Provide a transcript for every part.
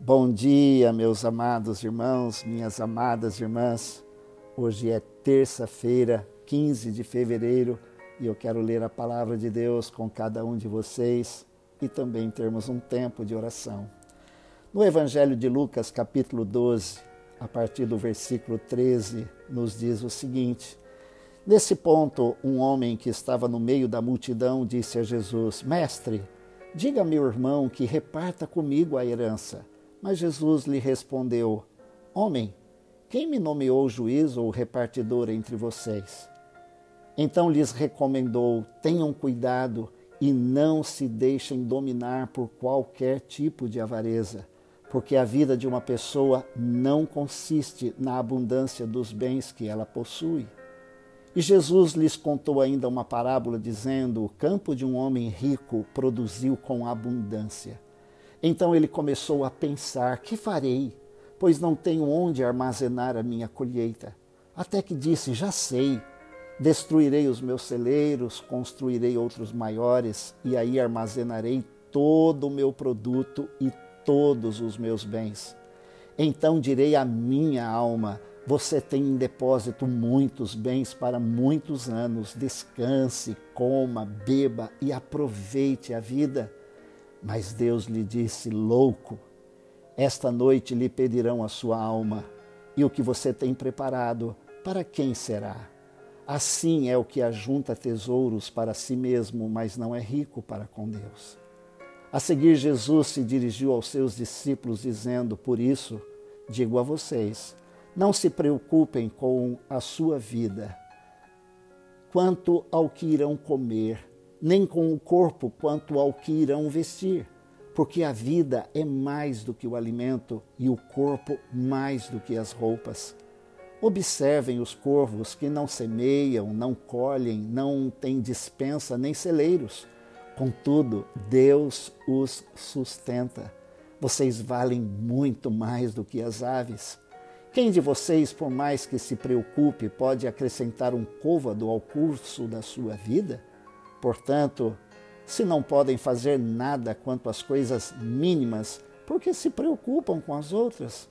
Bom dia, meus amados irmãos, minhas amadas irmãs. Hoje é terça-feira, 15 de fevereiro, e eu quero ler a palavra de Deus com cada um de vocês e também termos um tempo de oração. No Evangelho de Lucas, capítulo 12, a partir do versículo 13, nos diz o seguinte: Nesse ponto, um homem que estava no meio da multidão disse a Jesus: Mestre, diga a meu irmão que reparta comigo a herança. Mas Jesus lhe respondeu: Homem, quem me nomeou juiz ou repartidor entre vocês? Então lhes recomendou: tenham cuidado e não se deixem dominar por qualquer tipo de avareza, porque a vida de uma pessoa não consiste na abundância dos bens que ela possui. E Jesus lhes contou ainda uma parábola, dizendo: O campo de um homem rico produziu com abundância. Então ele começou a pensar: Que farei? Pois não tenho onde armazenar a minha colheita. Até que disse: Já sei. Destruirei os meus celeiros, construirei outros maiores, e aí armazenarei todo o meu produto e todos os meus bens. Então direi à minha alma: Você tem em depósito muitos bens para muitos anos. Descanse, coma, beba e aproveite a vida. Mas Deus lhe disse: Louco, esta noite lhe pedirão a sua alma, e o que você tem preparado, para quem será? Assim é o que ajunta tesouros para si mesmo, mas não é rico para com Deus. A seguir, Jesus se dirigiu aos seus discípulos, dizendo: Por isso, digo a vocês, não se preocupem com a sua vida, quanto ao que irão comer nem com o corpo quanto ao que irão vestir, porque a vida é mais do que o alimento e o corpo mais do que as roupas. Observem os corvos que não semeiam, não colhem, não têm dispensa nem celeiros. Contudo, Deus os sustenta. Vocês valem muito mais do que as aves. Quem de vocês, por mais que se preocupe, pode acrescentar um côvado ao curso da sua vida? Portanto, se não podem fazer nada quanto às coisas mínimas, porque se preocupam com as outras?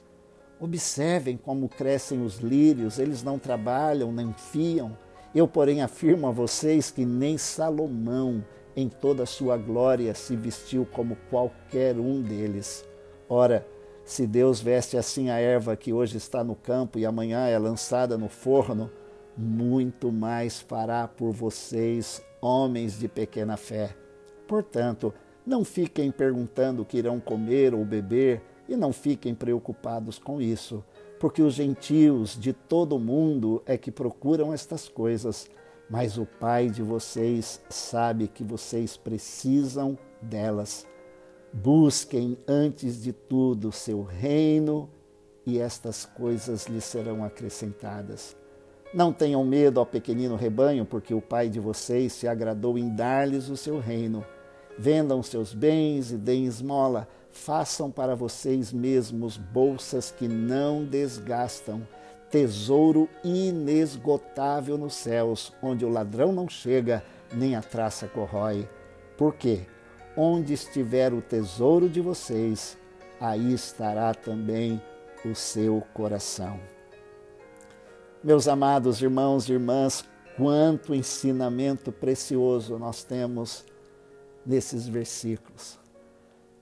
Observem como crescem os lírios, eles não trabalham, nem fiam. Eu, porém, afirmo a vocês que nem Salomão, em toda a sua glória, se vestiu como qualquer um deles. Ora, se Deus veste assim a erva que hoje está no campo e amanhã é lançada no forno, muito mais fará por vocês, homens de pequena fé. Portanto, não fiquem perguntando o que irão comer ou beber e não fiquem preocupados com isso, porque os gentios de todo o mundo é que procuram estas coisas, mas o Pai de vocês sabe que vocês precisam delas. Busquem antes de tudo seu reino e estas coisas lhes serão acrescentadas. Não tenham medo ao pequenino rebanho, porque o Pai de vocês se agradou em dar-lhes o seu reino. Vendam seus bens e deem esmola. Façam para vocês mesmos bolsas que não desgastam, tesouro inesgotável nos céus, onde o ladrão não chega, nem a traça corrói. Porque onde estiver o tesouro de vocês, aí estará também o seu coração. Meus amados irmãos e irmãs, quanto ensinamento precioso nós temos nesses versículos.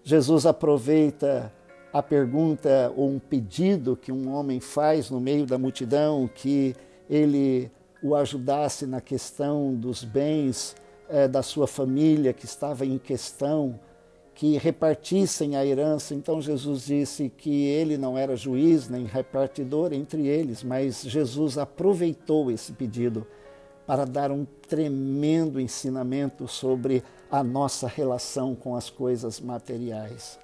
Jesus aproveita a pergunta ou um pedido que um homem faz no meio da multidão, que ele o ajudasse na questão dos bens é, da sua família que estava em questão, que repartissem a herança. Então Jesus disse que ele não era juiz nem repartidor entre eles, mas Jesus aproveitou esse pedido para dar um tremendo ensinamento sobre a nossa relação com as coisas materiais.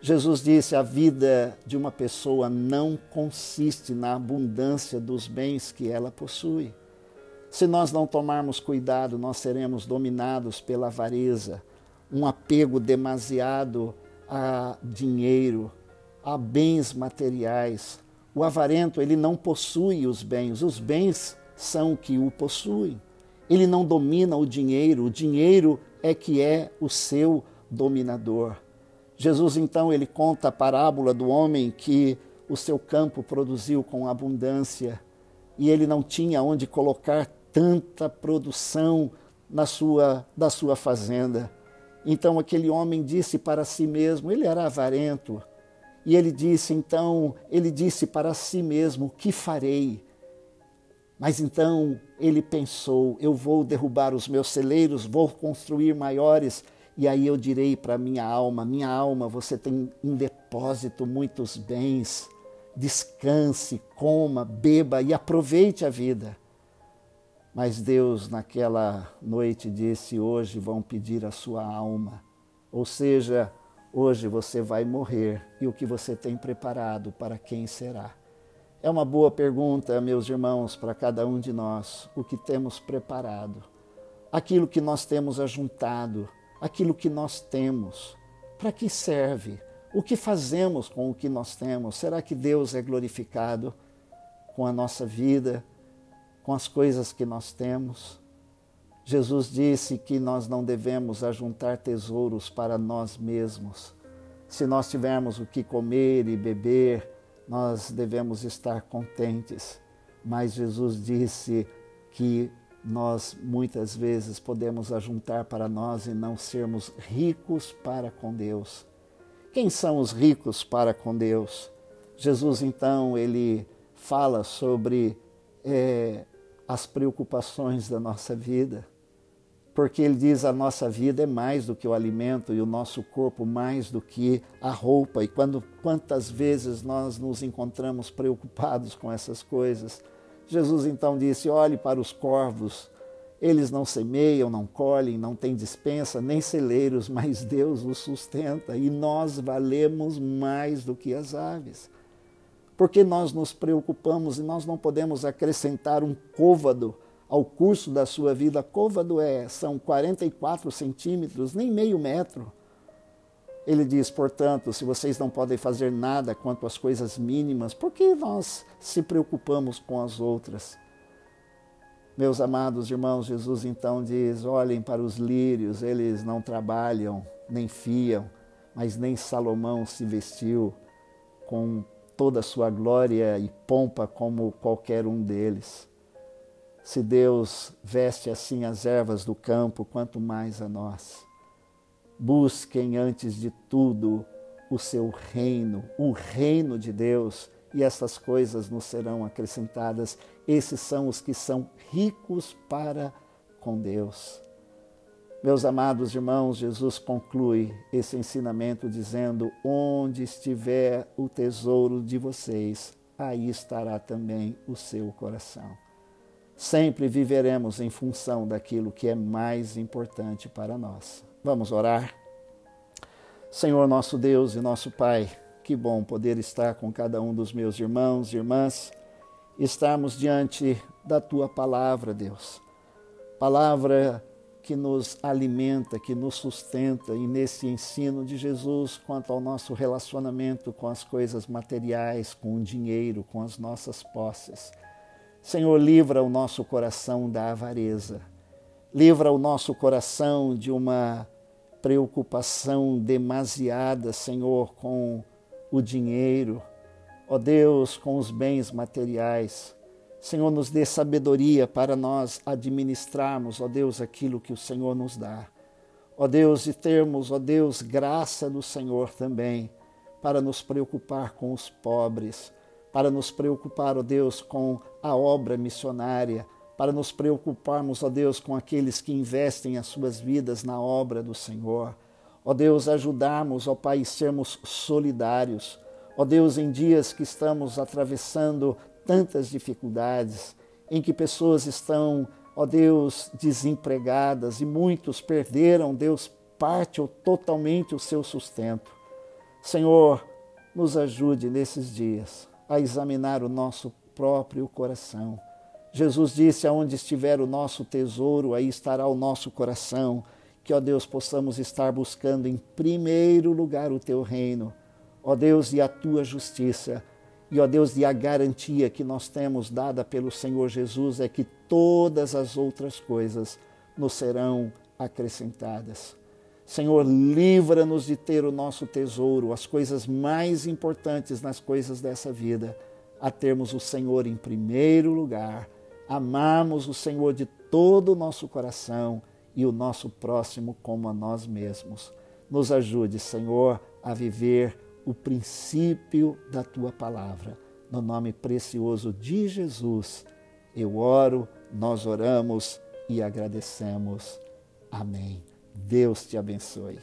Jesus disse: a vida de uma pessoa não consiste na abundância dos bens que ela possui. Se nós não tomarmos cuidado, nós seremos dominados pela avareza um apego demasiado a dinheiro, a bens materiais. O avarento, ele não possui os bens, os bens são que o possuem. Ele não domina o dinheiro, o dinheiro é que é o seu dominador. Jesus então ele conta a parábola do homem que o seu campo produziu com abundância e ele não tinha onde colocar tanta produção na sua da sua fazenda. Então aquele homem disse para si mesmo, ele era avarento, e ele disse então, ele disse para si mesmo: "Que farei?" Mas então ele pensou: eu vou derrubar os meus celeiros, vou construir maiores, e aí eu direi para minha alma: minha alma, você tem em depósito muitos bens, descanse, coma, beba e aproveite a vida. Mas Deus, naquela noite, disse: hoje vão pedir a sua alma. Ou seja, hoje você vai morrer e o que você tem preparado para quem será? É uma boa pergunta, meus irmãos, para cada um de nós, o que temos preparado, aquilo que nós temos ajuntado, aquilo que nós temos, para que serve? O que fazemos com o que nós temos? Será que Deus é glorificado com a nossa vida, com as coisas que nós temos? Jesus disse que nós não devemos ajuntar tesouros para nós mesmos. Se nós tivermos o que comer e beber, nós devemos estar contentes. Mas Jesus disse que nós muitas vezes podemos ajuntar para nós e não sermos ricos para com Deus. Quem são os ricos para com Deus? Jesus, então, ele fala sobre é, as preocupações da nossa vida porque ele diz a nossa vida é mais do que o alimento e o nosso corpo mais do que a roupa. E quando quantas vezes nós nos encontramos preocupados com essas coisas, Jesus então disse: olhe para os corvos, eles não semeiam, não colhem, não têm dispensa, nem celeiros, mas Deus os sustenta e nós valemos mais do que as aves. Porque nós nos preocupamos e nós não podemos acrescentar um côvado ao curso da sua vida. Côvado é, são 44 centímetros, nem meio metro. Ele diz, portanto, se vocês não podem fazer nada quanto às coisas mínimas, por que nós se preocupamos com as outras? Meus amados irmãos, Jesus então diz: olhem para os lírios, eles não trabalham, nem fiam, mas nem Salomão se vestiu com toda a sua glória e pompa como qualquer um deles. Se Deus veste assim as ervas do campo, quanto mais a nós. Busquem antes de tudo o seu reino, o reino de Deus, e essas coisas nos serão acrescentadas. Esses são os que são ricos para com Deus. Meus amados irmãos, Jesus conclui esse ensinamento dizendo: Onde estiver o tesouro de vocês, aí estará também o seu coração sempre viveremos em função daquilo que é mais importante para nós. Vamos orar? Senhor nosso Deus e nosso Pai, que bom poder estar com cada um dos meus irmãos e irmãs, estarmos diante da tua palavra, Deus. Palavra que nos alimenta, que nos sustenta e nesse ensino de Jesus quanto ao nosso relacionamento com as coisas materiais, com o dinheiro, com as nossas posses. Senhor, livra o nosso coração da avareza. Livra o nosso coração de uma preocupação demasiada, Senhor, com o dinheiro, ó Deus, com os bens materiais. Senhor, nos dê sabedoria para nós administrarmos, ó Deus, aquilo que o Senhor nos dá. Ó Deus, e termos, ó Deus, graça do Senhor também para nos preocupar com os pobres, para nos preocupar, ó Deus, com a obra missionária, para nos preocuparmos, ó Deus, com aqueles que investem as suas vidas na obra do Senhor. Ó Deus, ajudarmos, ó Pai, sermos solidários. Ó Deus, em dias que estamos atravessando tantas dificuldades, em que pessoas estão, ó Deus, desempregadas e muitos perderam, Deus, parte ou totalmente o seu sustento. Senhor, nos ajude nesses dias a examinar o nosso próprio coração. Jesus disse: Aonde estiver o nosso tesouro, aí estará o nosso coração. Que, ó Deus, possamos estar buscando em primeiro lugar o teu reino, ó Deus, e a tua justiça. E, ó Deus, e a garantia que nós temos dada pelo Senhor Jesus é que todas as outras coisas nos serão acrescentadas. Senhor, livra-nos de ter o nosso tesouro, as coisas mais importantes nas coisas dessa vida, a termos o Senhor em primeiro lugar, amarmos o Senhor de todo o nosso coração e o nosso próximo como a nós mesmos. Nos ajude, Senhor, a viver o princípio da tua palavra. No nome precioso de Jesus, eu oro, nós oramos e agradecemos. Amém. Deus te abençoe.